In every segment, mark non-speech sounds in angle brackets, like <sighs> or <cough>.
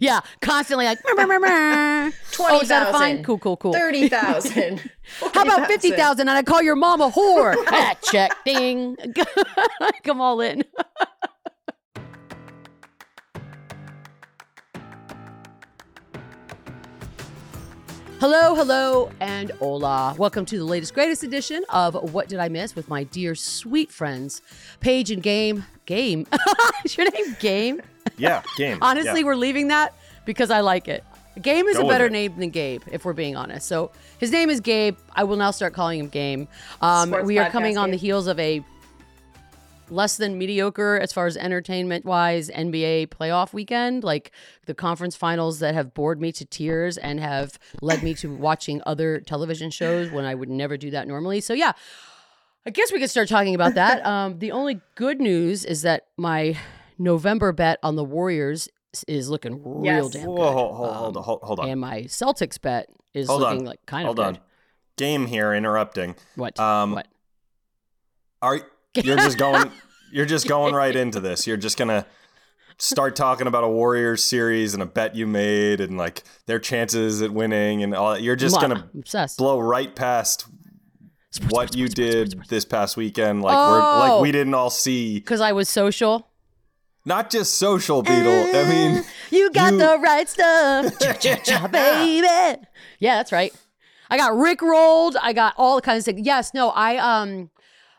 yeah, constantly like, "Meh, meh, meh, meh." <laughs> oh, is that a fine? 20,000. Cool, cool, cool. 30,000. <laughs> How about 50,000 and I call your mom a whore? <laughs> Ah, Check, ding. Come all in. Hello, hello, and hola. Welcome to the latest, greatest edition of What Did I Miss with my dear, sweet friends, Paige and Game. Game? Is your name Game? Yeah, game. Honestly, yeah. we're leaving that because I like it. Game is Go a better name than Gabe, if we're being honest. So his name is Gabe. I will now start calling him Game. Um, we are podcast coming on the heels of a less than mediocre as far as entertainment wise NBA playoff weekend, like the conference finals that have bored me to tears and have led me to watching other television shows when I would never do that normally. So yeah, I guess we could start talking about that. <laughs> Um, the only good news is that my November bet on the Warriors is looking real Yes. damn Whoa, good. hold, hold, hold, Um, hold, hold on. And my Celtics bet is Hold looking on. like kind hold of on. good. Game here interrupting. What? Um, what? Are you're just going <laughs> you're just going right into this. You're just gonna start talking about a Warriors series and a bet you made and like their chances at winning and all that. You're just gonna obsessed. blow right past Sports, what sports, you sports, did sports, sports. this past weekend. Like we're like Oh. we didn't all see Because I was social. Not just social Beadle. I mean You got you- the right stuff, <laughs> Cha-cha-cha, baby. Yeah, that's right. I got Rick rolled. I got all kinds of things. Yes, no, I um.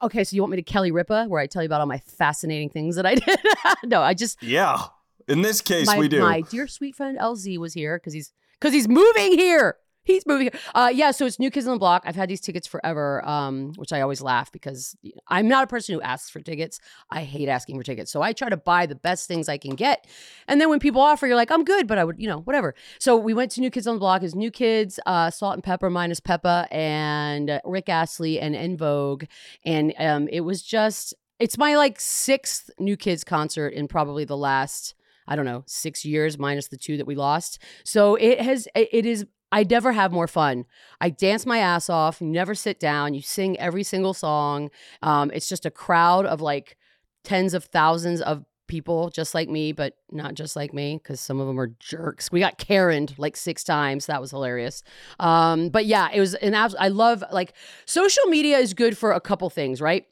Okay, so you want me to Kelly Ripa, where I tell you about all my fascinating things that I <laughs> did? no, I just Yeah. In this case my, we do. my dear sweet friend LZ was here because he's because he's moving here. He's moving. Uh, yeah, so it's New Kids on the Block. I've had these tickets forever, um, which I always laugh because I'm not a person who asks for tickets. I hate asking for tickets. So I try to buy the best things I can get. And then when people offer, you're like, I'm good, but I would, you know, whatever. So we went to New Kids on the Block. Is New Kids, uh, Salt-N-Pepa minus Pepa, and Rick Astley and En Vogue. And um, it was just, it's my like sixth New Kids concert in probably the last I don't know, six years minus the two that we lost. So it has, it is, I never have more fun. I dance my ass off. You never sit down. You sing every single song. Um, it's just a crowd of like tens of thousands of people just like me, but not just like me because some of them are jerks. We got Karened like six times. That was hilarious. Um, but yeah, it was an abs- I love like social media is good for a couple things, right?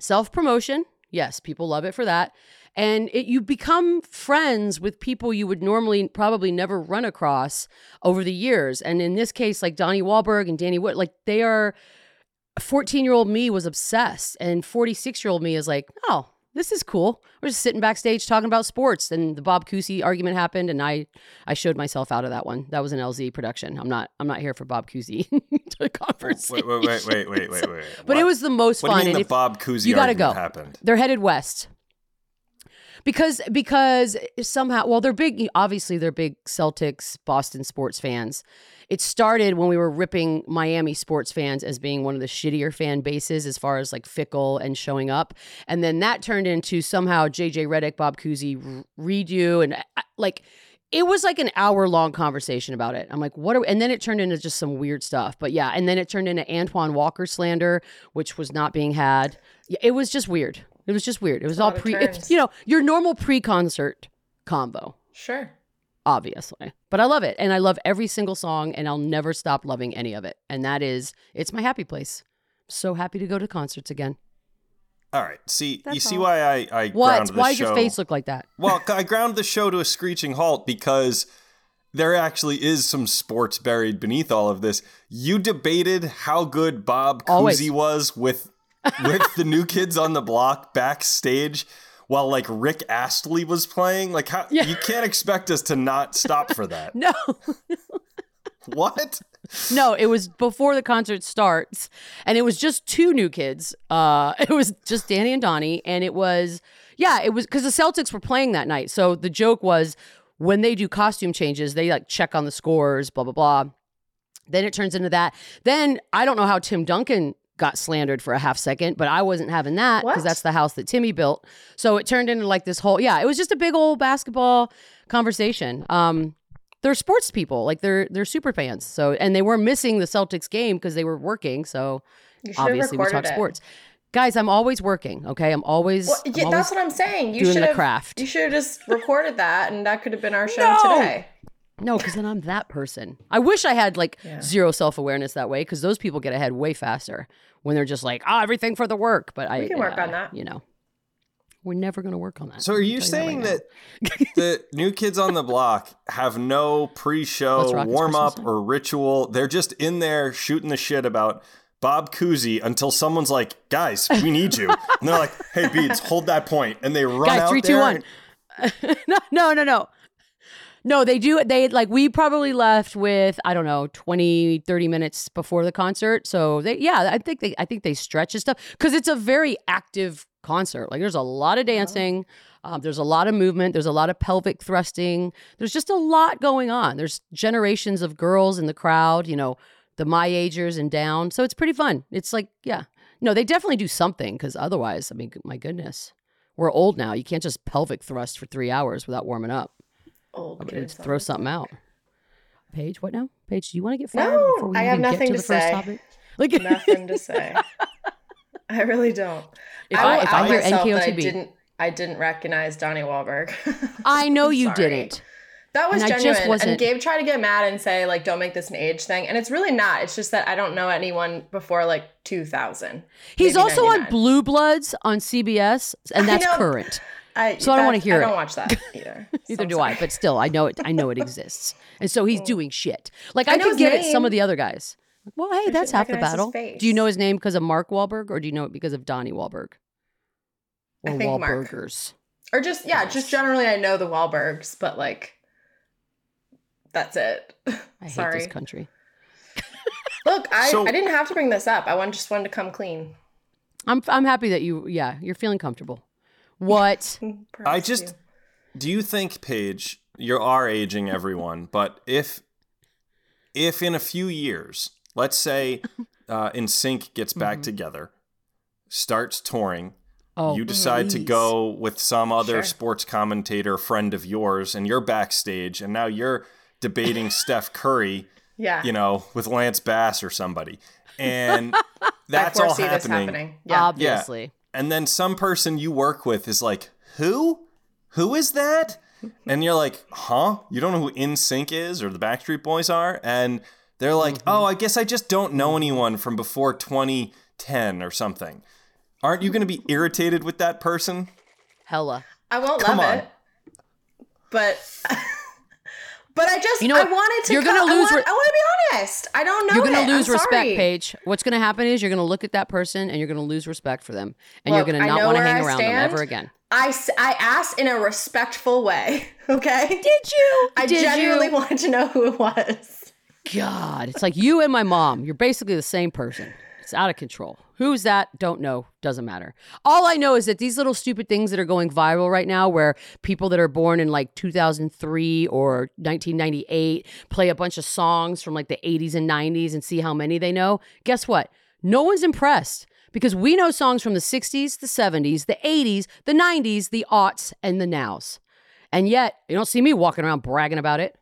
Self promotion. Yes, people love it for that and it, you become friends with people you would normally probably never run across over the years. And in this case, like Donnie Wahlberg and Danny Wood, like they are. Fourteen year old me was obsessed, and forty six year old me is like, oh. This is cool. We're just sitting backstage talking about sports. And the Bob Cousy argument happened, and I, I showed myself out of that one. That was an LZ production. I'm not, I'm not here for Bob Cousy <laughs> to conversation. Wait, wait, wait, wait, wait, wait, wait. But it was the most What fun. do you mean and the Bob Cousy you gotta argument go. happened? they're headed west because because somehow well they're big obviously they're big Celtics Boston sports fans. It started when we were ripping Miami sports fans as being one of the shittier fan bases as far as like fickle and showing up, and then that turned into somehow JJ Redick, Bob Cousy redo and uh, like. It was like an hour long conversation about it. I'm like, what are we? And then it turned into just some weird stuff. But yeah, and then it turned into Antoine Walker slander, which was not being had. It was just weird. It was just weird. It was all pre, turns. you know, your normal pre-concert combo, Sure. obviously. But I love it, and I love every single song, and I'll never stop loving any of it. And that is, it's my happy place. So happy to go to concerts again. All right. See, you That's see all. why I I What? ground the Why does your face look like that? well, <laughs> I ground the show to a screeching halt because there actually is some sports buried beneath all of this. You debated how good Bob Always. Cousy was with with the new kids on the block backstage while like Rick Astley was playing. Like how Yeah. you can't expect us to not stop for that. <laughs> No, What? no, it was before the concert starts, and it was just two new kids. Uh, <laughs> it was just Danny and Donnie, and it was yeah, it was because the Celtics were playing that night. So the joke was when they do costume changes, they like check on the scores, blah blah blah. Then it turns into that. Then I don't know how Tim Duncan got slandered for a half second, but I wasn't having that because that's the house that Timmy built. So it turned into like this whole yeah, it was just a big old basketball conversation. Um they're sports people, like they're they're super fans. So and they were missing the Celtics game because they were working. So You should have obviously we talk it. sports. Guys, I'm always working. Okay, I'm always. Well, I'm yeah, always that's what I'm saying. You should have craft. You should have just recorded that, and that could have been our show No! today. No, because then I'm that person. I wish I had like Yeah. zero self awareness that way, because those people get ahead way faster when they're just like, oh, everything for the work. But I We can work uh, on that. You know, we're never going to work on that. So are you I'll tell saying right that the new kids on the block have no pre-show rock warm up or ritual? They're just in there shooting the shit about Bob Cousy until someone's like, "Guys, we need you," and they're like, "Hey, Beats, hold that point," and they run Guys, out three, two, one. <laughs> no, no, no, no. No, they do. They like we probably left with I don't know 20, 30 minutes before the concert. So they, yeah, I think they, I think they stretch and stuff because it's a very active concert. Like there's a lot of dancing, um, there's a lot of movement, there's a lot of pelvic thrusting. There's just a lot going on. There's generations of girls in the crowd. You know, the my agers and down. So it's pretty fun. It's like yeah, no, they definitely do something because otherwise, I mean, my goodness, we're old now. You can't just pelvic thrust for three hours without warming up. Old I mean, kids. throw something out. Paige, what now? Paige, do you want to get fired No, before we I have even get nothing to to the first say. topic? Like, <laughs> Nothing to say. I really don't. if I, I, if I out hear myself that I didn't. I didn't recognize Donnie Wahlberg. <laughs> I know you Sorry. didn't. That was And I just genuine. wasn't- And Gabe tried to get mad and say like, "Don't make this an age thing," and it's really not. It's just that I don't know anyone before like 2000. He's maybe also on Blue Bloods on CBS, and that's current. I, So I don't wanna hear I it. I don't watch that <laughs> either. So Neither I'm do I, but still, I know it. I know it exists, and so he's mm. doing shit. Like I I, could his get it. Some of the other guys. Well, hey, that's half the battle. Do you know his name because of Mark Wahlberg, or do you know it because of Donnie Wahlberg? Or I think Mark. Wahlburgers. Or just yeah, just generally I know the Wahlbergs, but like that's it. <laughs> I hate this country. <laughs> Look, I, So- I didn't have to bring this up. I want just wanted to come clean. I'm I'm happy that you yeah you're feeling comfortable. What? <laughs> I just you. do you think, Paige, you are aging everyone, <laughs> but if if in a few years, let's say uh NSYNC gets back Mhm. together, starts touring, Oh, you decide to go with some other Sure. sports commentator friend of yours and you're backstage and now you're debating <laughs> Steph Curry, yeah. you know, with Lance Bass or somebody. And that's I all this happening. happening. Yeah. Obviously. And then some person you work with is like, "Who? Who is that?" And you're like, "Huh? You don't know who NSYNC is or the Backstreet Boys are?" And they're like, Mm-hmm. "Oh, I guess I just don't know anyone from before 2010 or something." Aren't you going to be irritated with that person? Hella. I won't Come love on. it. But <laughs> but I just You know I wanted to You're gonna co- I lose want, re- I want to be honest. I don't know. You're gonna it. lose I'm respect, sorry. Paige. What's gonna happen is you're gonna look at that person and you're gonna lose respect for them, and Look, you're gonna not want to hang I around them ever again. I, I asked in a respectful way. <laughs> Okay. Did you? I Did genuinely you? wanted to know who it was. God, it's like you and my mom. You're basically the same person. It's out of control. Who's that? Don't know. Doesn't matter. All I know is that these little stupid things that are going viral right now, where people that are born in like 2003 or 1998 play a bunch of songs from like the 80s and 90s and see how many they know. Guess what? No one's impressed because we know songs from the 60s, the 70s, the 80s, the 90s, the aughts, and the nows. And yet, you don't see me walking around bragging about it.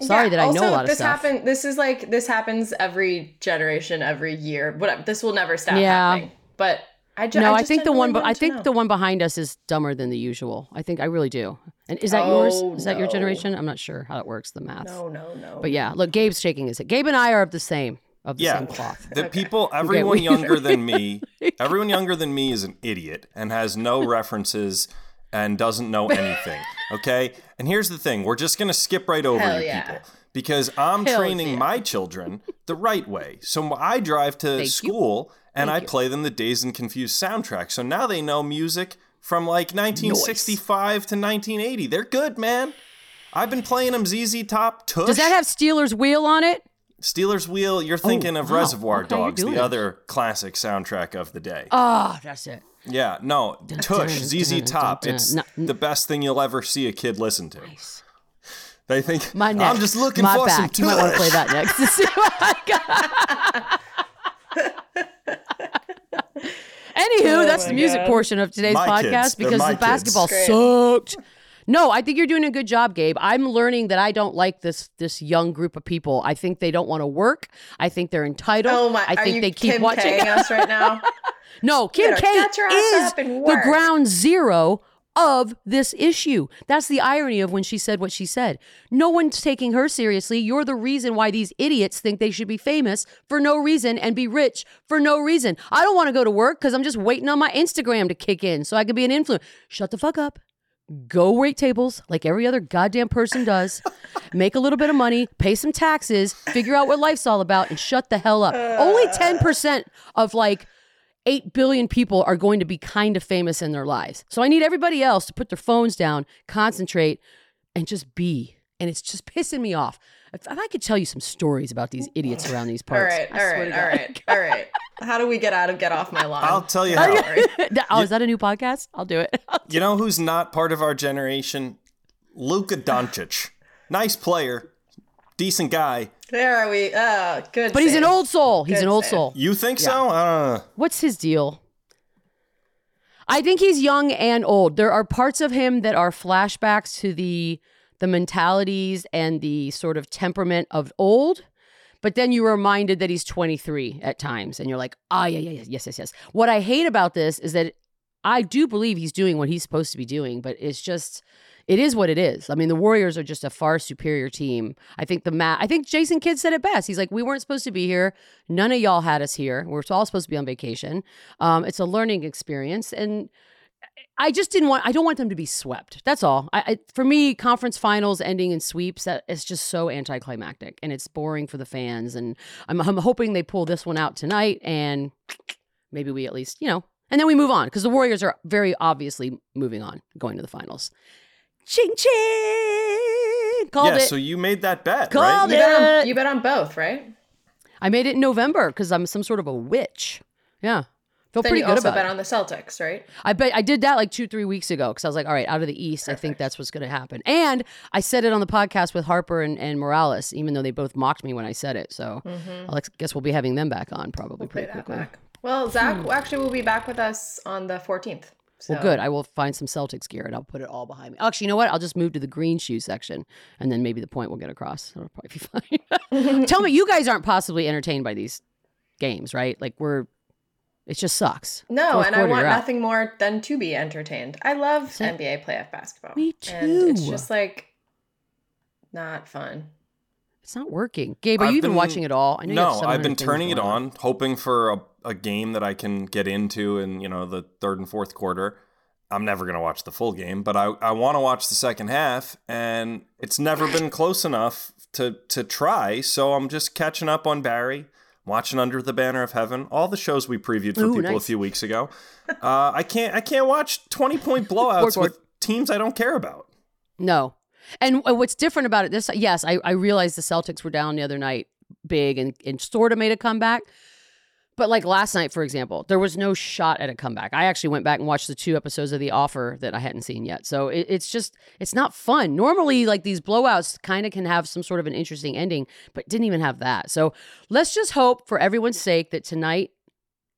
Sorry Yeah, that I know also, a lot of this stuff. Happen, this is like this happens every generation, every year. Whatever. This will never stop Yeah. happening. But I, ju- no, I, just think the one, but I think know. the one behind us is dumber than the usual. I think I really do. And is that Oh, yours? Is that your generation? I'm not sure how it works, the math. No, no, no. But yeah, look, Gabe's shaking his head. Gabe and I are of the same, of the Yeah. same cloth. The Okay. people, everyone we- <laughs> younger than me, <laughs> everyone younger than me is an idiot and has no references and doesn't know anything. Okay? And here's the thing we're just going to skip right over Hell you yeah. people because I'm Hell training yeah. my children the right way. So I drive to Thank you. school and Thank I you. play them the Dazed and Confused soundtrack. So now they know music from like 1965 to 1980. They're good, man. I've been playing them ZZ Top, Tush. Does that have Stealers Wheel on it? Stealers Wheel, you're thinking oh, of Oh, wow. Reservoir Okay, Dogs, the other classic soundtrack of the day. Oh, that's it. Yeah, no, Tush, dun, ZZ Top. It's the best thing you'll ever see a kid listen to. Nice. They think My neck. I'm just looking my for back. some You might want to play that next <laughs> to see what I got. <laughs> Anywho, Oh that's the music God. portion of today's My podcast kids. Because my the basketball kids. sucked. No, I think you're doing a good job, Gabe. I'm learning that I don't like this this young group of people. I think they don't want to work. I think they're entitled. Oh my! I think they keep Kim watching us right now. <laughs> No, Kim K your ass is the ground zero of this issue. That's the irony of when she said what she said. No one's taking her seriously. You're the reason why these idiots think they should be famous for no reason and be rich for no reason. I don't want to go to work because I'm just waiting on my Instagram to kick in so I can be an influencer. Shut the fuck up. Go wait tables like every other goddamn person does. Make a little bit of money, pay some taxes, figure out what life's all about, and shut the hell up. Only 10% of like 8 billion people are going to be kind of famous in their lives. So I need everybody else to put their phones down, concentrate, and just be. And it's just pissing me off. If, if I could tell you some stories about these idiots around these parts. right, I all swear right, to all God. right, all right. How do we get out of get off my lawn? I'll tell you how. <laughs> That- oh, is that a new podcast? I'll do it. <laughs> You know who's not part of our generation? Luka Doncic. Nice player, decent guy. There are we. Oh, good. but he's an old soul. He's Good an old save. soul. You think so? I don't know. What's his deal? I think he's young and old. There are parts of him that are flashbacks to the the mentalities and the sort of temperament of old. But then you're reminded that he's 23 at times, and you're like, ah, yeah, yeah, yeah, yes, yes, yes. What I hate about this is that I do believe he's doing what he's supposed to be doing, but it's just, it is what it is. I mean, the Warriors are just a far superior team. I think the mat. I think Jason Kidd said it best. He's like, we weren't supposed to be here. None of y'all had us here. We're all supposed to be on vacation. Um, it's a learning experience, and I just didn't want. I don't want them to be swept. That's all. I, I for me, conference finals ending in sweeps. That it's just so anticlimactic, and it's boring for the fans. And I'm, I'm hoping they pull this one out tonight, and maybe we at least, you know, and then we move on because the Warriors are very obviously moving on, going to the finals. Ching ching! Called yeah, it. so you made that bet, Called right? You bet, on, you bet on both, right? I made it in November because I'm some sort of a witch. Yeah, feel Then pretty good also about bet it. on the Celtics, right? I bet I did that like two, three weeks ago because I was like, all right, out of the East, I think that's what's going to happen. And I said it on the podcast with Harper and, and Morales, even though they both mocked me when I said it. So mm-hmm. I guess we'll be having them back on probably Play pretty quickly. back. Well, Zach hmm. actually will be back with us on the 14th. So. Well, good. I will find some Celtics gear and I'll put it all behind me. Actually, you know what? I'll just move to the green shoe section and then maybe the point will get across. <laughs> That'll probably be fine. <laughs> Tell me, you guys aren't possibly entertained by these games, right? Like, we're, it just sucks. No, Fourth and I want nothing more than to be entertained. I love That's it. NBA playoff basketball. Me And it's just like not fun. It's not working. Gabe, are I've you even been- watching it all? I know you have No, I've been turning it going on, hoping for a, a game that I can get into in, you know, the third and fourth quarter. I'm never going to watch the full game, but I, I want to watch the second half, and it's never been close enough to, to try. So I'm just catching up on Barry, watching Under the Banner of Heaven, all the shows we previewed for Ooh, people a few weeks ago. Uh, I can't I can't watch 20 point <laughs> blowouts with teams I don't care about. No. And uh, what's different about it this yes, I, I realized the Celtics were down the other night big and, and sort of made a comeback. But like last night, for example, there was no shot at a comeback. I actually went back and watched the two episodes of The Offer that I hadn't seen yet. So it, it's just, it's not fun. Normally, like these blowouts kind of can have some sort of an interesting ending, but didn't even have that. So let's just hope for everyone's sake that tonight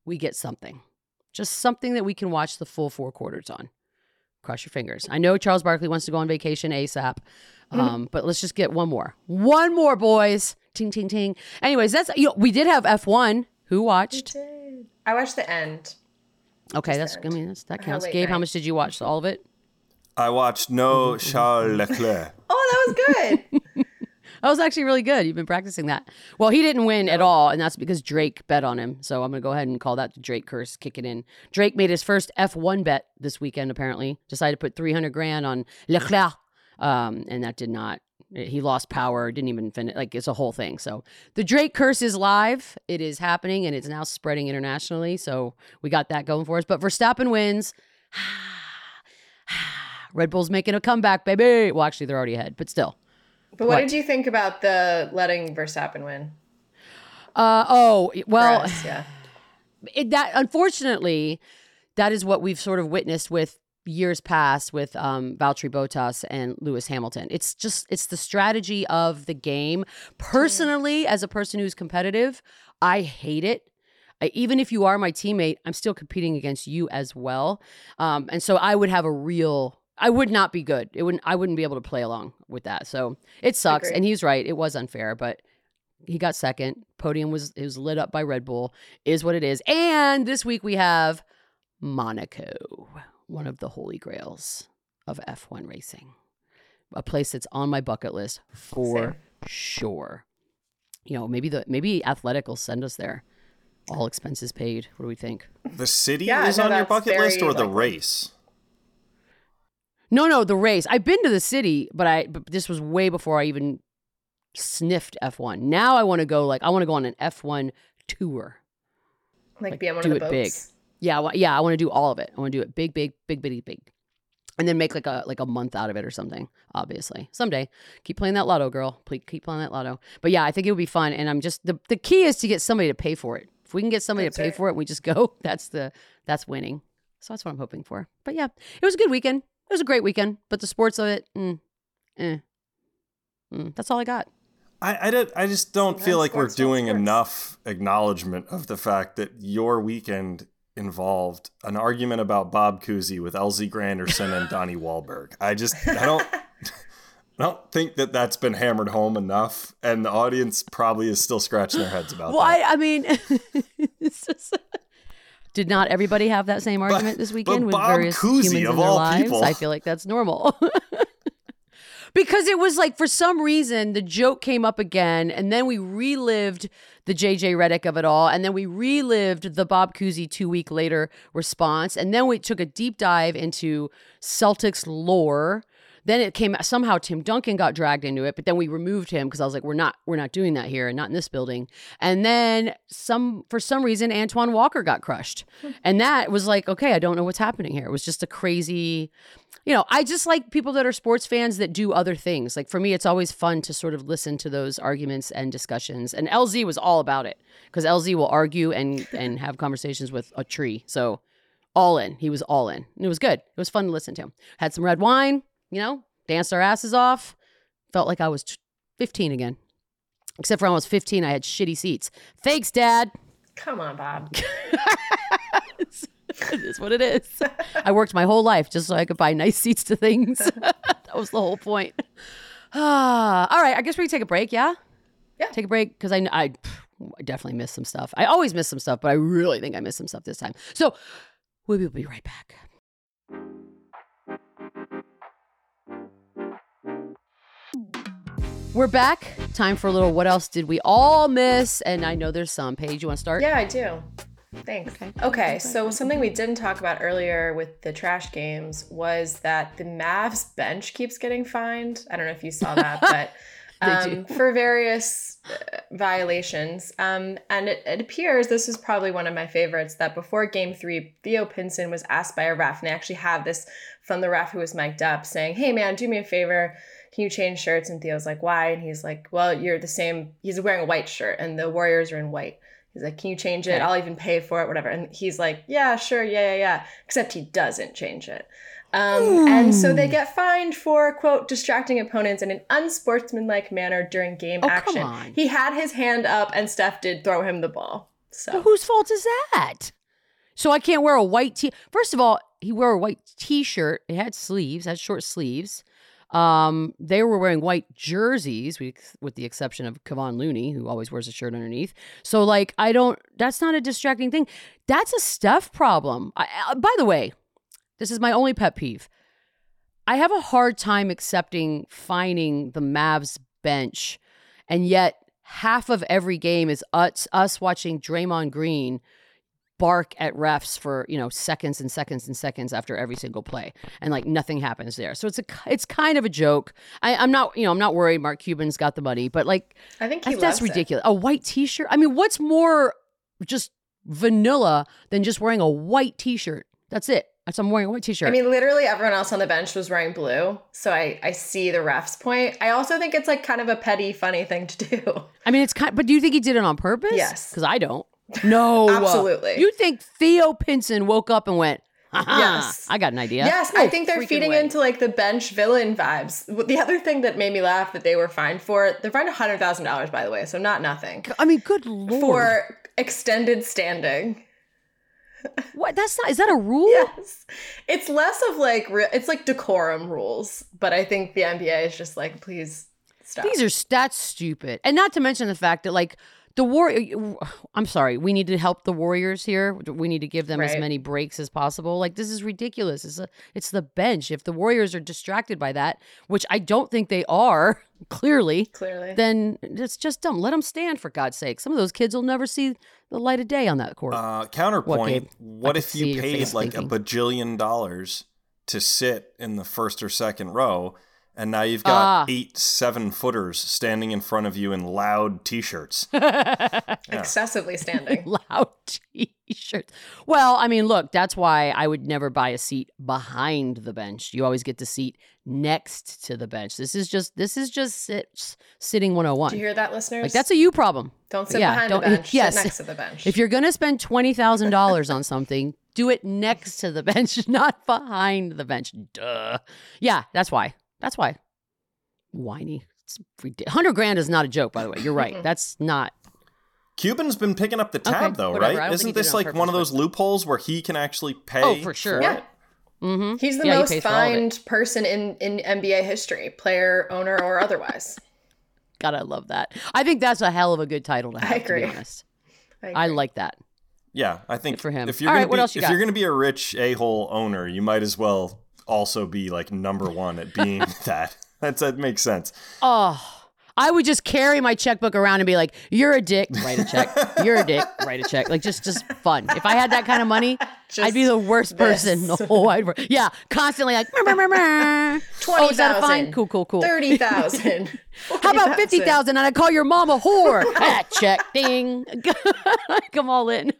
we get something. Just something that we can watch the full four quarters on. Cross your fingers. I know Charles Barkley wants to go on vacation ASAP, um, but let's just get one more. One more, boys. Ting, ting, ting. Anyways, that's, you know, we did have F1. Who watched? I watched the end. Okay, that's, the I mean, that's, that had a counts. late Gabe, how much did you watch? All of it? I watched No Charles Leclerc. <laughs> Oh, that was good. <laughs> That was actually really good. You've been practicing that. Well, he didn't win at all, and that's because Drake bet on him. So I'm going to go ahead and call that the Drake curse kicking in. Drake made his first F1 bet this weekend, apparently. Decided to put 300 grand on Leclerc, um, and that did not. He lost power, didn't even finish. Like, it's a whole thing. So the Drake curse is live. It is happening, and it's now spreading internationally. So we got that going for us. But Verstappen wins. <sighs> Red Bull's making a comeback, baby. Well, actually, they're already ahead, but still. But what, What? did you think about the letting Verstappen win? Uh, oh, well, us, yeah. it, that unfortunately, that is what we've sort of witnessed with years past with um, Valtteri Bottas and Lewis Hamilton. It's just it's the strategy of the game. Personally, as a person who's competitive, I hate it. I, even if you are my teammate, I'm still competing against you as well. Um, and so I would have a real. I would not be good. It wouldn't. I wouldn't be able to play along with that. So it sucks. Agreed. And he's right. It was unfair, but he got second. Podium was it was lit up by Red Bull. Is what it is. And this week we have Monaco, one of the holy grails of F1 racing, a place that's on my bucket list for Same. sure. You know, maybe the maybe Athletic will send us there. All expenses paid. What do we think? The city Yeah, is no, on your bucket list or the likely. race? No, no, the race. I've been to the city, but I but this was way before I even sniffed F1. Now I want to go like I want to go on an F1 tour. Like, Like, be on one do of the it big. Boats. Yeah, I yeah, I want to do all of it. I want to do it big, big, big, big, big, and then make like a like a month out of it or something. Obviously, someday. Keep playing that lotto, girl. Please keep playing that lotto. But yeah, I think it would be fun. And I'm just the the key is to get somebody to pay for it. If we can get somebody That's to pay right. for it, and we just go. <laughs> That's the that's winning. So that's what I'm hoping for. But yeah, it was a good weekend. It was a great weekend. But the sports of it, mm, eh. Mm, that's all I got. I, I, don't- I just don't Sometimes feel like we're sports, sports, doing sports. enough acknowledgement of the fact that your weekend involved an argument about Bob Cousy with LZ Granderson and Donnie <laughs> Wahlberg. I just I don't <laughs> I don't think that that's been hammered home enough, and the audience probably is still scratching their heads about Well, that. I, I mean, <laughs> just- did not everybody have that same argument this weekend with Bob various Cousy, humans of in their all lives? people. I feel like that's normal. Because it was like for some reason the joke came up again, and then we relived the JJ Redick of it all, and then we relived the Bob Cousy two week later response, and then we took a deep dive into Celtics lore. Then it came somehow Tim Duncan got dragged into it, but then we removed him because I was like, we're not we're not doing that here and not in this building. And then some for some reason Antoine Walker got crushed. Hmm. And that was like, okay, I don't know what's happening here. It was just a crazy you know, I just like people that are sports fans that do other things. Like for me, it's always fun to sort of listen to those arguments and discussions. And LZ was all about it because LZ will argue and and have conversations with a tree. So all in. He was all in. And it was good. It was fun to listen to him. Had some red wine, you know, danced our asses off. Felt like I was t- 15 again. Except for when I was 15, I had shitty seats. Thanks, Dad. Come on, Bob. <laughs> it is what it is. I worked my whole life just so I could buy nice seats to things. <laughs> that was the whole point. Ah, <sighs> all right. I guess we can take a break. Yeah. Yeah. Take a break because I, I I definitely missed some stuff. I always miss some stuff, but I really think I missed some stuff this time. So we will be right back. We're back. Time for a little what else did we all miss? And I know there's some. Paige, you want to start? Yeah, I do. Thanks. Okay. Okay. so something we didn't talk about earlier with the trash games was that the Mavs bench keeps getting fined. I don't know if you saw that, <laughs> but um, for various uh, violations. Um, and it, it appears this is probably one of my favorites that before Game Three, Theo Pinson was asked by a ref, and they actually have this from the ref who was mic'd up, saying, "Hey man, do me a favor." Can you change shirts? And Theo's like, why? And he's like, well, you're the same. He's wearing a white shirt, and the Warriors are in white. He's like, can you change it? I'll even pay for it, whatever. And he's like, yeah, sure, yeah, yeah, yeah. Except he doesn't change it. Um, And so they get fined for, quote, distracting opponents in an unsportsmanlike manner during game Oh, action. on. He had his hand up, and Steph did throw him the ball. So So whose fault is that? So I can't wear a white t. First of all, he wore a white t-shirt. It had sleeves, had short sleeves. Um, they were wearing white jerseys, with, the exception of Kevon Looney, who always wears a shirt underneath. So, like, I don't. That's not a distracting thing. That's a Steph problem. I, by the way, this is my only pet peeve. I have a hard time accepting finding the Mavs bench, and yet half of every game is us, us watching Draymond Green bark at refs for you know seconds and seconds and seconds after every single play, and like nothing happens there. So it's a it's kind of a joke. I, I'm not you know I'm not worried. Mark Cuban's got the money, but like I think he that's, loves it. ridiculous. A white T-shirt. I mean, what's more just vanilla than just wearing a white T-shirt? That's it. That's I'm wearing a white T-shirt. I mean, literally everyone else on the bench was wearing blue. So I, I see the ref's point. I also think it's like kind of a petty, funny thing to do. I mean, it's kind. But do you think he did it on purpose? Yes. Because I don't. No. <laughs> Absolutely. You think Theo Pinson woke up and went, Yes. I got an idea. Yes, I oh, think they're feeding way. into like the bench villain vibes. The other thing that made me laugh that they were fined for, they're fined hundred thousand dollars, by the way, so not nothing I mean, good lord. for extended standing. What? That's not. Is that a rule? <laughs> Yes. It's less of like it's like decorum rules, but I think the NBA is just like please stop. These are stats stupid, and not to mention the fact that like the war. <sighs> I'm sorry, we need to help the Warriors here. We need to give them as many breaks as possible. Like this is ridiculous. It's a, it's the bench. If the Warriors are distracted by that, which I don't think they are, <laughs> clearly, clearly. then it's just dumb. Let them stand for God's sake. Some of those kids will never see the light of day on that court. Uh, counterpoint: Gabe? What, if you paid like thinking. a bajillion dollars to sit in the first or second row, and now you've got Ah. eight seven footers standing in front of you in loud t-shirts? <laughs> Excessively <laughs> standing. loud t-shirts. Well, I mean, look, that's why I would never buy a seat behind the bench. You always get the seat next to the bench. This is just this is just sit, sitting 101. Do you hear that, listeners? like that's a you problem. don't sit yeah, behind don't- the bench. <laughs> yes. Sit next to the bench. If you're going to spend $20,000 on something, do it next to the bench, not behind the bench. Duh. Yeah, that's why. That's why. Whiny. It's ridiculous. 100 grand is not a joke, by the way. You're right. <laughs> That's not. Cuban's been picking up the tab Okay, though, whatever. Right? Isn't think he did this on like one of those loopholes where he can actually pay? Oh, for sure. Yeah. Mm-hmm. He's the Yeah, most pays for all of it. fined person in, in NBA history, player, owner, or otherwise. <laughs> God, I love that. I think that's a hell of a good title to have. I To agree. be honest, I I like that. Yeah, I think Good for him. If you're All gonna right, what be, else if got? you're gonna be a rich a hole owner, you might as well also be like number one at being <laughs> that. That's that makes sense. Oh, I would just carry my checkbook around and be like, "You're a dick. Write a check. You're a dick. <laughs> Write a check." Like just, just fun. If I had that kind of money, <laughs> I'd be the worst person in the whole wide world. Yeah, constantly like, oh, a fine? 20,000, Cool, cool, cool. 30,000. How about fifty thousand? And I call your mom a whore. ah, check, ding. Come all in.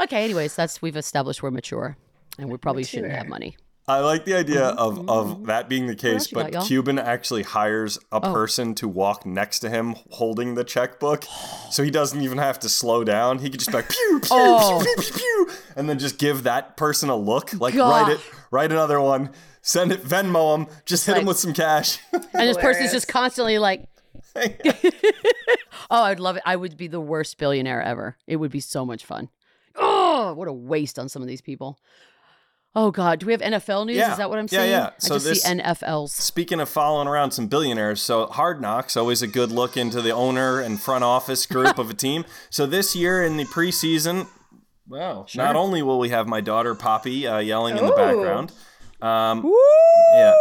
okay. Anyways, that's we've established we're mature, and we probably shouldn't have money. I like the idea Mm-hmm. of of that being the case, else you got, but y'all? Oh. Cuban actually hires a person to walk next to him holding the checkbook, so he doesn't even have to slow down. He could just be like pew pew Oh. pew, pew pew pew, and then just give that person a look, like God. write it, write another one, send it, Venmo him, just hit him like- with some cash. <laughs> And this person's Hilarious. just constantly like, <laughs> oh, I'd love it. I would be the worst billionaire ever. It would be so much fun. Oh, what a waste on some of these people. Oh God, do we have NFL news? Yeah. Is that what I'm Yeah, seeing? yeah. I So just this- see NFLs. Speaking of following around some billionaires, so Hard Knocks always a good look into the owner and front office group of a <laughs> team. So this year in the preseason, wow, not only will we have my daughter Poppy uh, yelling in the background, um, Woo! yeah,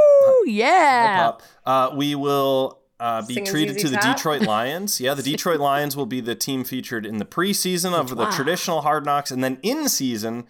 Yeah. Pop, uh, we will uh, be Singing treated ZZ to the Top? Detroit <laughs> Lions. Yeah, the Detroit Lions will be the team featured in the preseason of the traditional Hard Knocks, and then in season,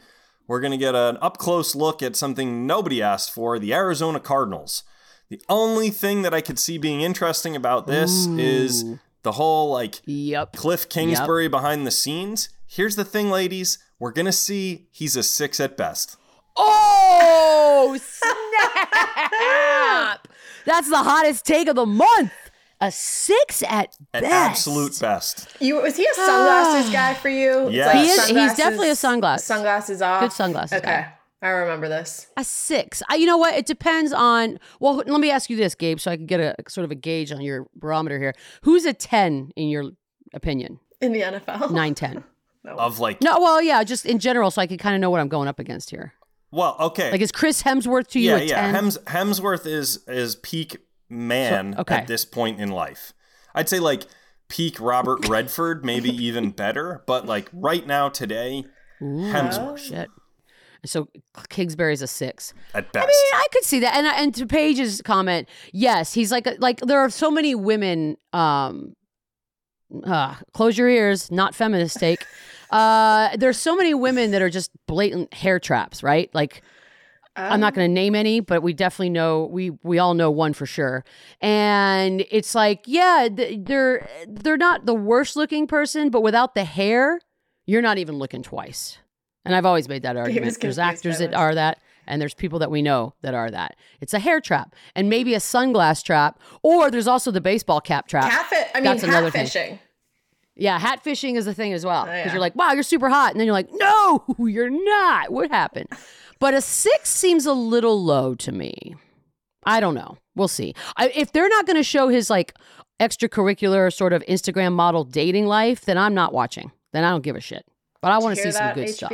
we're going to get an up close look at something nobody asked for: the Arizona Cardinals. The only thing that I could see being interesting about this is the whole like Yep. Cliff Kingsbury behind the scenes. Here's the thing, ladies. We're gonna see he's a six at best. Oh <laughs> snap! That's the hottest take of the month. A six at At best. absolute best. You was he a sunglasses <sighs> guy for you? It's Yes. He is- he's definitely a sunglasses. Sunglasses off. Good sunglasses Okay, guy. I remember this. A six. I, you know what? It depends on. Well, let me ask you this, Gabe, so I can get a sort of a gauge on your barometer here. Who's a ten in your opinion? In the NFL. Nine, ten. <laughs> Of like, No, well, yeah, just in general, so I can kind of know what I'm going up against here. well, okay. Like, is Chris Hemsworth to you yeah, a yeah. ten? Hems, Hemsworth is is peak man So- okay. at this point in life. I'd say like peak Robert <laughs> Redford, maybe even better. But like right now, today, Ooh, Hemsworth. shit. So Kingsbury's a six. at best. I mean, I could see that. And and to Paige's comment, yes, he's like like there are so many women. Um, uh, close your ears, not feminist take. <laughs> Uh, there's so many women that are just blatant hair traps, right? Like. I'm not going to name any, but we definitely know we we all know one for sure. And it's like, yeah, they're they're not the worst looking person, but without the hair, you're not even looking twice. And I've always made that argument. There's actors that are that, and there's people that we know that are that. It's a hair trap, and maybe a sunglass trap, or there's also the baseball cap trap. Catfish. I mean, That's another thing. Yeah, hat fishing is a thing as well. Oh, Because yeah. you're like, wow, you're super hot. And then you're like, no, <laughs> you're not. What happened? But a six seems a little low to me. I don't know. We'll see. I, if they're not going to show his like extracurricular sort of Instagram model dating life, then I'm not watching. Then I don't give a shit. But I want to see some good HBO? stuff.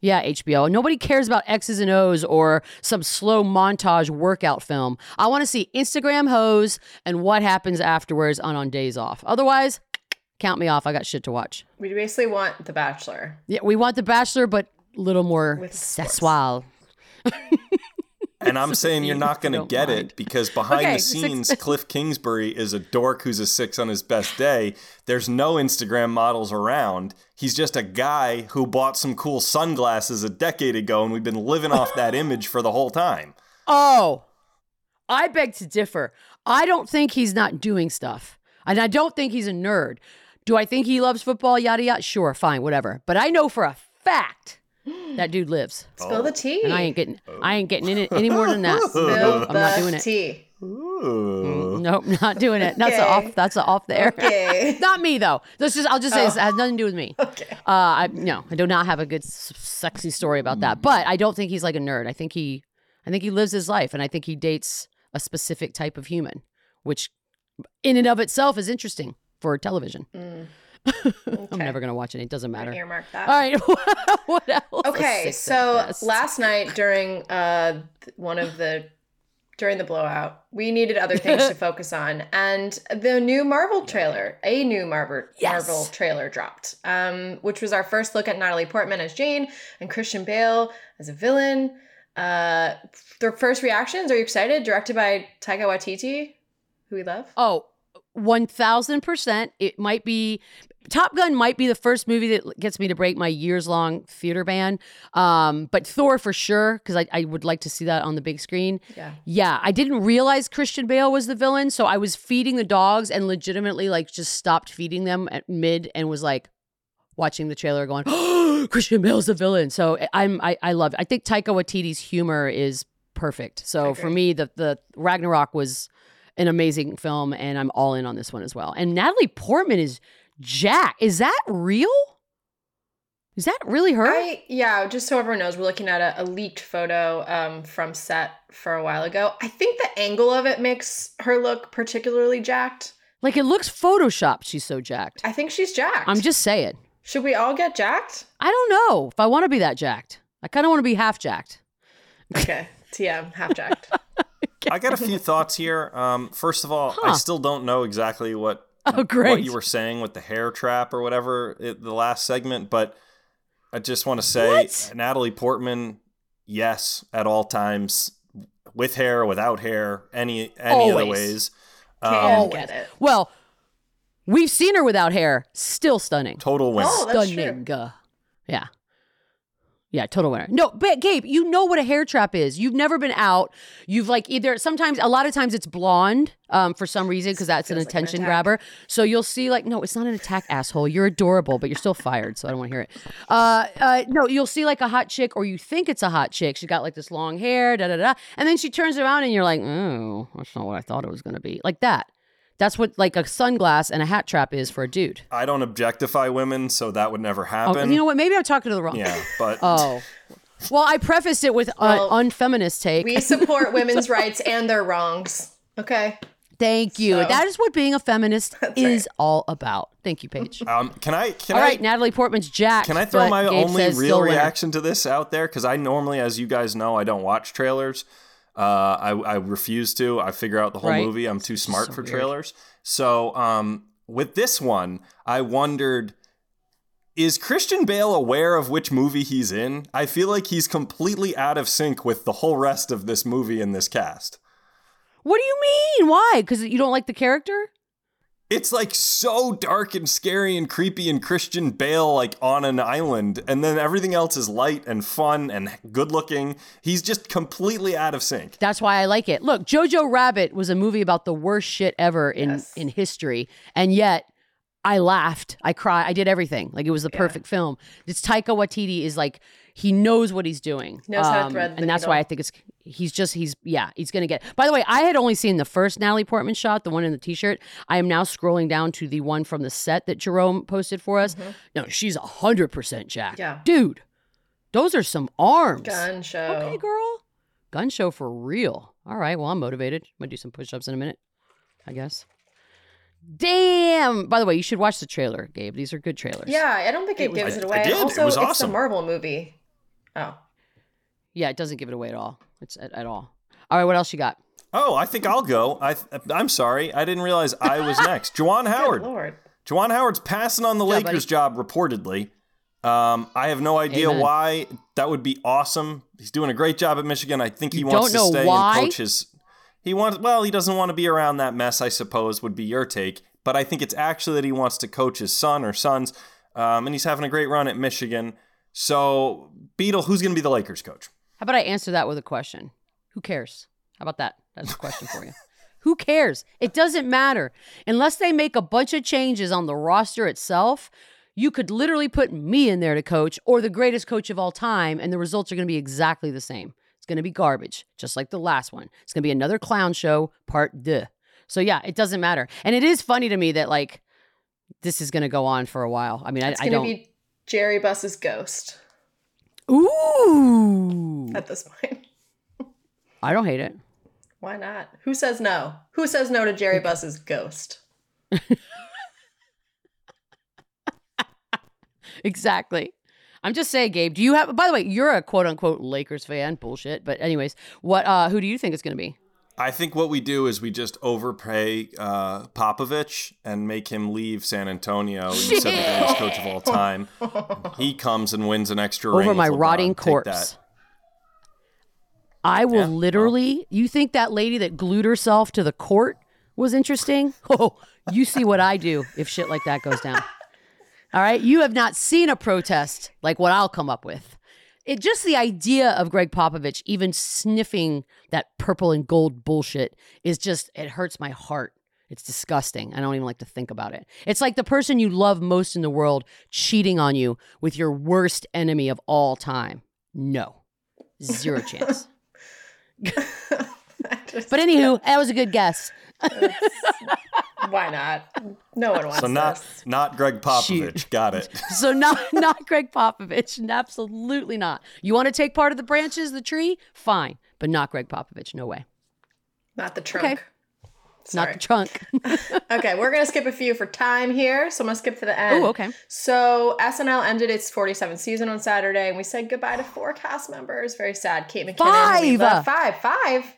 Yeah, HBO. Nobody cares about X's and O's or some slow montage workout film. I want to see Instagram hoes and what happens afterwards on on days off. Otherwise, count me off. I got shit to watch. We basically want The Bachelor. Yeah, we want The Bachelor, but little more With sports. sexual. <laughs> And I'm saying you're not going to get mind. it because behind Okay, the six- scenes, <laughs> Cliff Kingsbury is a dork who's a six on his best day. There's no Instagram models around. He's just a guy who bought some cool sunglasses a decade ago, and we've been living off that <laughs> image for the whole time. Oh, I beg to differ. I don't think he's not doing stuff. And I don't think he's a nerd. Do I think he loves football? Yada yada. Sure, fine, whatever. But I know for a fact that dude lives. Spill the tea. And I ain't getting I ain't getting in it any more than that. <laughs> Spill the I'm not doing it. tea. Ooh. Nope, not doing it. That's a Okay. off that's a off there. Okay. <laughs> not me though. Let's just I'll just say this, it has nothing to do with me. okay. Uh I no, I do not have a good s- sexy story about that. But I don't think he's like a nerd. I think he I think he lives his life and I think he dates a specific type of human, which in and of itself is interesting for television. Mm. I'm never gonna watch it. It doesn't matter. Earmark that. All right. <laughs> what else? Okay, so last night during uh one of the during the blowout, we needed other things to <laughs> focus on, and the new Marvel trailer, a new Marvel Yes. Marvel trailer dropped, um, which was our first look at Natalie Portman as Jane and Christian Bale as a villain. Uh, their first reactions. Are you excited? Directed by Taika Waititi, who we love. Oh, 1000%. It might be Top Gun might be the first movie that gets me to break my years long theater ban. Um, but Thor for sure, because I, I would like to see that on the big screen. Yeah. Yeah, I didn't realize Christian Bale was the villain, so I was feeding the dogs and legitimately like just stopped feeding them at mid and was like watching the trailer going, "Oh, <gasps> Christian Bale's the villain." So I'm I, I love it. I think Taika Waititi's humor is perfect. So for me, the the Ragnarok was an amazing film, and I'm all in on this one as well. And Natalie Portman is Jack. Is that real? Is that really her? I yeah, just so everyone knows, we're looking at a, a leaked photo um, from set for a while ago. I think the angle of it makes her look particularly jacked. like it looks photoshopped. She's so jacked. I think she's jacked. I'm just saying. Should we all get jacked? I don't know if I want to be that jacked. I kind of want to be half jacked. <laughs> Okay, TM, half jacked. <laughs> I got a few thoughts here. Um, first of all, I still don't know exactly what Oh, great. what you were saying with the hair trap or whatever it, the last segment, but I just want to say What? Natalie Portman, yes, at all times, with hair, without hair, any any of the ways. Can Um, get it. Well, we've seen her without hair. Still stunning. total win. Oh, that's stunning. Uh, Yeah. Yeah, total winner. No, but Gabe, you know what a hair trap is. You've never been out. You've like either sometimes a lot of times it's blonde um, for some reason because that's an like attention attack. grabber. So you'll see like no, it's not an attack, asshole. You're adorable, but you're still fired. So I don't want to hear it. Uh, uh, no, you'll see like a hot chick, or you think it's a hot chick. She got like this long hair, da da da, and then she turns around and you're like, oh, that's not what I thought it was gonna be. Like that. That's what like a sunglass and a hat trap is for a dude. I don't objectify women, so that would never happen. Oh, happen. you know what? Maybe I'm talking to the wrong. Yeah, <laughs> but Oh. Well, I prefaced it with Well, an unfeminist take. We support <laughs> women's rights and their wrongs. Okay. Thank you. So- that is what being a feminist <laughs> That's is all about. Thank you, Paige. um, can I can all I right, Natalie Portman's Jack. Can I throw my Gabe only real still winner. reaction to this out there? Because I normally, as you guys know, I don't watch trailers. Uh, I, I refuse to. I figure out the whole Right. movie. I'm too smart so for weird. trailers. So um, with this one, I wondered. Is Christian Bale aware of which movie he's in? I feel like he's completely out of sync with the whole rest of this movie and this cast. What do you mean? Why? Because you don't like the character? It's like so dark and scary and creepy and Christian Bale like on an island and then everything else is light and fun and good looking. He's just completely out of sync. That's why I like it. Look, Jojo Rabbit was a movie about the worst shit ever in Yes. in history, and yet I laughed, I cried, I did everything. Like it was the Yeah. perfect film. This Taika Waititi is like he knows what he's doing, Um, Knows how to thread the and that's why I think it's he's just he's yeah he's gonna get. By the way, I had only seen the first Natalie Portman shot, the one in the t-shirt. I am now scrolling down to the one from the set that Jerome posted for us. No, she's hundred percent Jack. Mm-hmm. Yeah. dude, those are some arms. Gun show. Okay, girl. Gun show for real. All right. Well, I'm motivated. I'm gonna do some push-ups in a minute. I guess. Damn. By the way, you should watch the trailer, Gabe. These are good trailers. Yeah, I don't think it, was- gives I- it I away. did. It Also, was it's awesome. a Marvel movie. Oh. Yeah, it doesn't give it away at all. It's at, at all. All right, what else you got? Oh, I think I'll go. I I'm sorry, I didn't realize I was <laughs> next. Juwan Howard. Good lord. Juwan Howard's passing on the Good job, Lakers job reportedly. Um, I have no idea Amen. why. That would be awesome. He's doing a great job at Michigan. I think he You wants to stay why? and coach his. He wants. Well, he doesn't want to be around that mess. I suppose would be your take. But I think it's actually that he wants to coach his son or sons, um, and he's having a great run at Michigan. So, Beetle, who's going to be the Lakers coach? How about I answer that with a question? Who cares? How about that? That's a question for you. <laughs> Who cares? It doesn't matter. Unless they make a bunch of changes on the roster itself, you could literally put me in there to coach or the greatest coach of all time, and the results are going to be exactly the same. It's going to be garbage, just like the last one. It's going to be another clown show, part deux. So, yeah, it doesn't matter. And it is funny to me that, like, this is going to go on for a while. I mean, I, It's I going to don't. be Jerry Buss's ghost Ooh. at this point. I don't hate it. Why not? Who says no? Who says no to Jerry <laughs> Buss's ghost? <laughs> Exactly. I'm just saying, Gabe. Do you have? By the way, you're a quote unquote Lakers fan. Bullshit. But anyways, what? uh Who do you think it's going to be? I think what we do is we just overpay uh, Popovich and make him leave San Antonio. He's the greatest coach of all time. He comes and wins an extra ring Over my rotting corpse. I will Yeah, literally. You think that lady that glued herself to the court was interesting? <laughs> Oh, you see what I do if shit like that goes down. All right, you have not seen a protest like what I'll come up with. It just the idea of Gregg Popovich even sniffing that purple and gold bullshit is just it hurts my heart. It's disgusting. I don't even like to think about it. It's like the person you love most in the world cheating on you with your worst enemy of all time. No. Zero chance. <laughs> But anywho, <laughs> that was a good guess. Why not? No one wants So not this. not Gregg Popovich. Got it. <laughs> So not not Gregg Popovich. Absolutely not. You want to take part of the branches, the tree? Fine. But not Gregg Popovich. No way. Not the trunk. Okay. Sorry. Not the trunk. <laughs> okay, we're gonna skip a few for time here, so I'm gonna skip to the end. oh, okay. So SNL ended its 47th season on Saturday, and we said goodbye to four cast members. Very sad. Kate McKinnon. Five! Five. Five.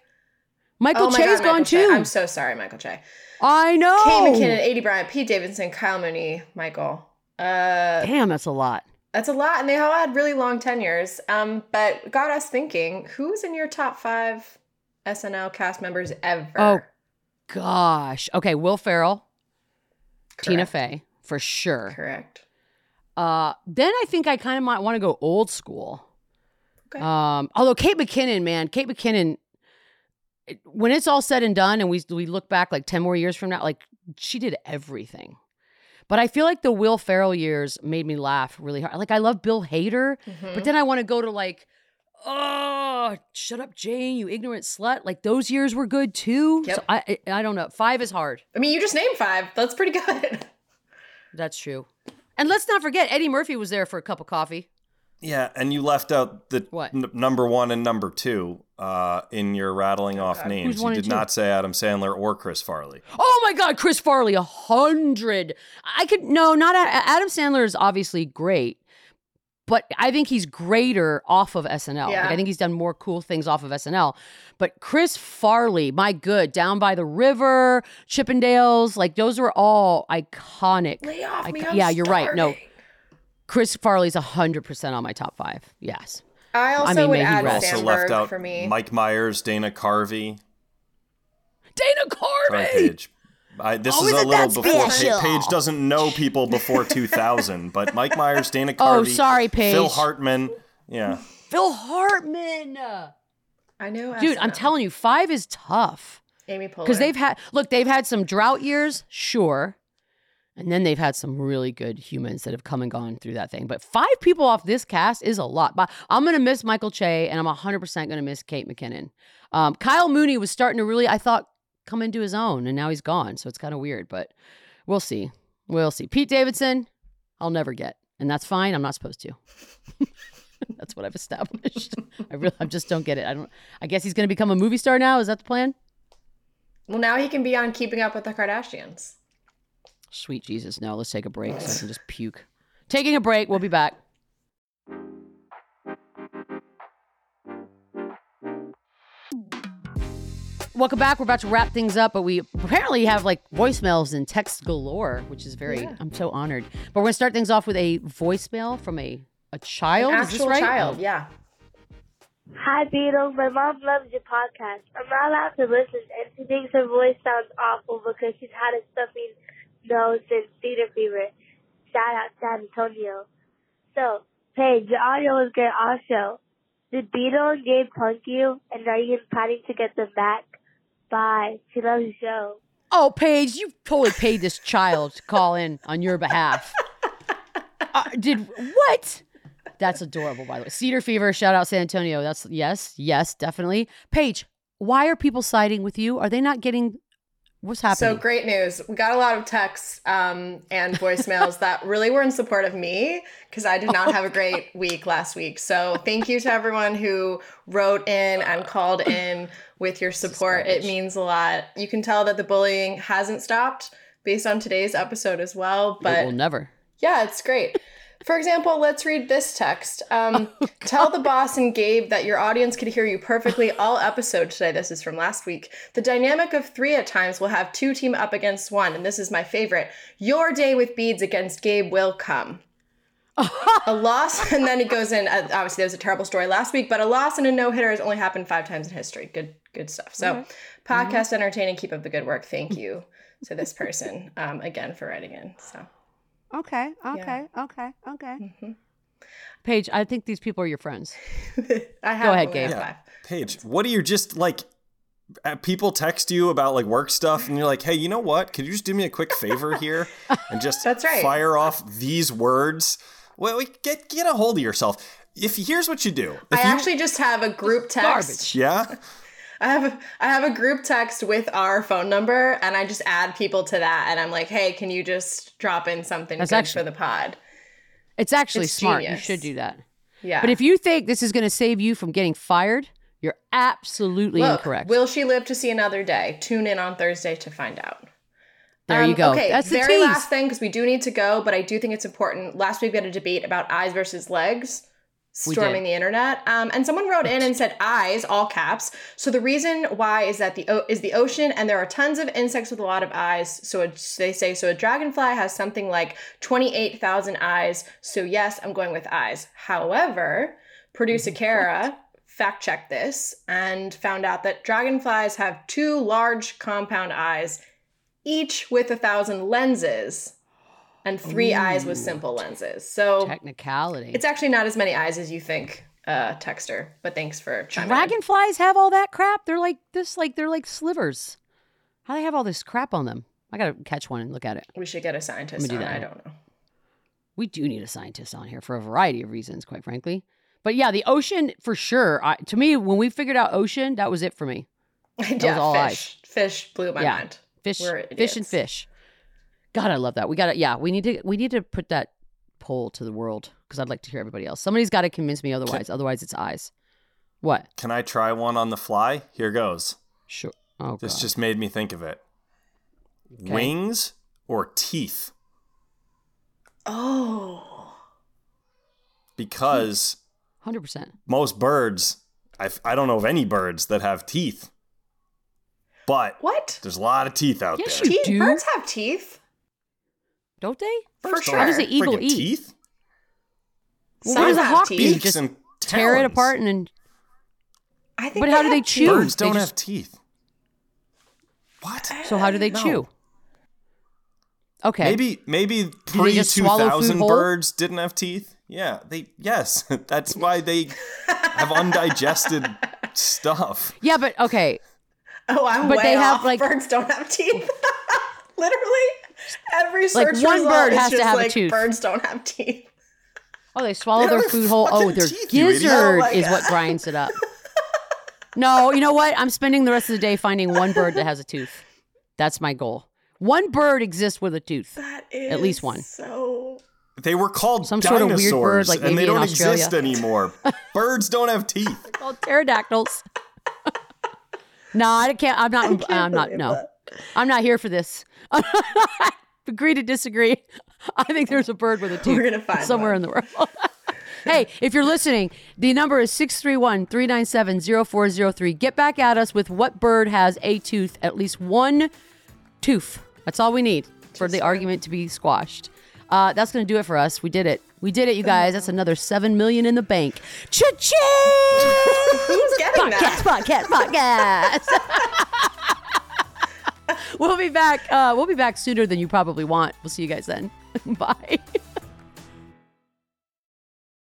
Michael oh my Che's God, gone Michael Che. too. I'm so sorry, Michael Che. I know. Kate McKinnon, Aidy Bryant, Pete Davidson, Kyle Mooney, Michael. Uh, Damn, that's a lot. that's a lot, and they all had really long tenures. Um, but got us thinking: who's in your top five SNL cast members ever? Oh, Gosh. Okay, Will Ferrell, Tina Correct. Fey, for sure. Correct. Uh, then I think I kind of might want to go old school. Okay. Um, although Kate McKinnon, man, Kate McKinnon, when it's all said and done, and we we look back like ten more years from now, like she did everything. But I feel like the Will Ferrell years made me laugh really hard. Like I love Bill Hader, Mhm. but then I want to go to like, oh, shut up, Jane, you ignorant slut. Like those years were good too. So Yep. I, I I don't know. Five is hard. I mean, you just named five. That's pretty <laughs> good. That's true. And let's not forget Eddie Murphy was there for a cup of coffee. Yeah, and you left out the What? n- number one and number two uh, in your rattling off God. names. Who's You did not say Adam Sandler or Chris Farley. Oh my God, Chris Farley, a hundred. I could no, not A- Adam Sandler is obviously great, but I think he's greater off of SNL. Like, I think he's done more cool things off of SNL. But Chris Farley, my good, Down by the River, Chippendales, like those were all iconic. Lay off I me. ca- I'm yeah, you're right. No. Starving. Chris Farley's a hundred percent on my top five. Yes. I also mean, would add Right. Also Samberg left out for me. Mike Myers, Dana Carvey, Dana Sorry, Carvey. Paige. I, this Oh, is a isn't little before special? Pa- Paige doesn't know people before 2000, but Mike Myers, Dana <laughs> oh, Carvey, Oh, sorry, Paige. Phil Hartman. Yeah. Phil Hartman. I know, Dude, I'm SNL. telling you, five is tough. Amy Poehler because they've had look they've had some drought years sure and then they've had some really good humans that have come and gone through that thing. But five people off this cast is a lot. But i'm gonna miss michael che and i'm 100% gonna miss kate mckinnon. Um, kyle mooney was starting to really i thought come into his own and now he's gone so it's kind of weird but we'll see. We'll see. Pete davidson i'll never get and that's fine. I'm not supposed to. <laughs> That's what i've established. I really i just don't get it. I don't i guess he's gonna become a movie star now? Is that the plan? Well, now he can be on Keeping Up with the Kardashians. Sweet Jesus, no. Let's take a break so I can just <laughs> puke. Taking a break. We'll be back. Welcome back. We're about to wrap things up, but we apparently have like voicemails and text galore, which is very. Yeah. I'm so honored. But we're gonna start things off with a voicemail from a a child. An is this actual right? child, oh. yeah. Hi, Beatles. My mom loves your podcast. I'm not allowed to listen, and she thinks her voice sounds awful because she's had a stuffy nose since Cedar Fever. Shout out San Antonio. So, Paige, your audio was great also. Did Beadle and Gabe punk you, and are you planning to get them back? Bye. She loves the show. Oh, Paige, you totally paid this child to call in on your behalf. Uh, did what? That's adorable, by the way. Cedar Fever, shout out San Antonio. That's yes, yes, definitely. Paige, why are people siding with you? Are they not getting what's happening? So great news. We got a lot of texts um, and voicemails <laughs> that really were in support of me because I did not have a great week last week. So thank you to everyone who wrote in and called in with your support. It means a lot. You can tell that the bullying hasn't stopped based on today's episode as well. It But will never. yeah, it's great. For example, let's read this text. Um, <laughs> tell the boss and Gabe that your audience could hear you perfectly all episode today. This is from last week. The dynamic of three at times will have two team up against one, and this is my favorite. Your day with beads against Gabe will come. a <laughs> loss, and then it goes in. Uh, obviously, there was a terrible story last week, but a loss and a no hitter has only happened five times in history. Good, good stuff. So, podcast entertaining. Keep up the good work. Thank you to this person um, again for writing in. So. Okay, okay, okay, okay. Paige, I think these people are your friends. <laughs> I have Go ahead, only Gabe. Yeah. Paige, what do you just like? uh, People text you about like work stuff, and you're like, "Hey, you know what? Could you just do me a quick favor here and just <laughs> That's right. fire off these words?" Well, wait, get get a hold of yourself. If here's what you do, if I you, actually just have a group text. Garbage. yeah, I have a, I have a group text with our phone number, and I just add people to that, and I'm like, hey, can you just drop in something That's good actually- for the pod? It's actually It's smart. genius. You should do that. Yeah. But if you think this is going to save you from getting fired, you're absolutely Look, incorrect. will she live to see another day? Tune in on Thursday to find out. there you Um, go. Okay, That's the very tease. last thing because we do need to go, but I do think it's important. Last week we had a debate about eyes versus legs storming the internet, um, and someone wrote in and said eyes, all caps. So the reason why is that the o- is the ocean, and there are tons of insects with a lot of eyes. So it's, they say so a dragonfly has something like twenty eight thousand eyes. So yes, I'm going with eyes. However, producer <laughs> Kara fact checked this and found out that dragonflies have two large compound eyes, each with a thousand lenses, and three eyes with simple lenses. So Technicality. it's actually not as many eyes as you think, uh, Texter. But thanks for chiming in. Dragonflies have all that crap. They're like this, like they're like slivers. How do they have all this crap on them? I gotta catch one and look at it. We should get a scientist do on. that. I don't know. We do need a scientist on here for a variety of reasons, quite frankly. But yeah, the ocean for sure. I, to me, when we figured out ocean, that was it for me. <laughs> yeah, all fish. Fish blew my Yeah. mind. Fish, fish and fish. God, I love that. We got to Yeah, we need to. We need to put that poll to the world because I'd like to hear everybody else. Somebody's got to convince me otherwise. Otherwise, it's eyes. What? can I try one on the fly? Here goes. Sure. Oh, This God. just made me think of it. Okay. Wings or teeth? Oh. Because hundred percent. most birds, I, I don't know of any birds that have teeth, but What? there's a lot of teeth out Yes, there. you Teeth? do. Birds have teeth. Don't they? For Birds sure. How does have the eagle friggin' eat? Teeth? Well, Some what does a hawk teeth. do? Just and tear it apart and then. I think But how do they chew? Birds don't just- have teeth. What? So how do they No. chew? Okay. Maybe maybe they pre just two swallow food thousand whole? birds didn't have teeth. Yeah, they yes, <laughs> that's why they have undigested stuff. Yeah, but okay. <laughs> Oh, I'm But way they have, off. like- birds don't have teeth. <laughs> Literally, every Like, search one result bird has to just have a tooth. birds don't have teeth. Oh, they swallow their They're food whole. Oh, their teeth, gizzard Oh is what grinds it up. No, you know what? I'm spending the rest of the day finding one bird that has a tooth. That's my goal. One bird exists with a tooth. That is At least one. So They were called Some sort of weird dinosaurs, bird, like and they don't exist anymore. <laughs> Birds don't have teeth. They're called pterodactyls. <laughs> no, I can't. I'm not. I'm not. believe No, that. I'm not here for this. <laughs> Agree to disagree. I think there's a bird with a tooth. We're gonna find somewhere one. in the world. <laughs> hey, if you're listening, the number is 631 397 0403. Get back at us with what bird has a tooth, at least one tooth. That's all we need for the argument to be squashed. Uh, that's going to do it for us. We did it. We did it, you guys. That's another seven million in the bank. Cha-ching! <laughs> Who's getting podcast, that? podcast, podcast. We'll be back. Uh, we'll be back sooner than you probably want. We'll see you guys then. <laughs> Bye.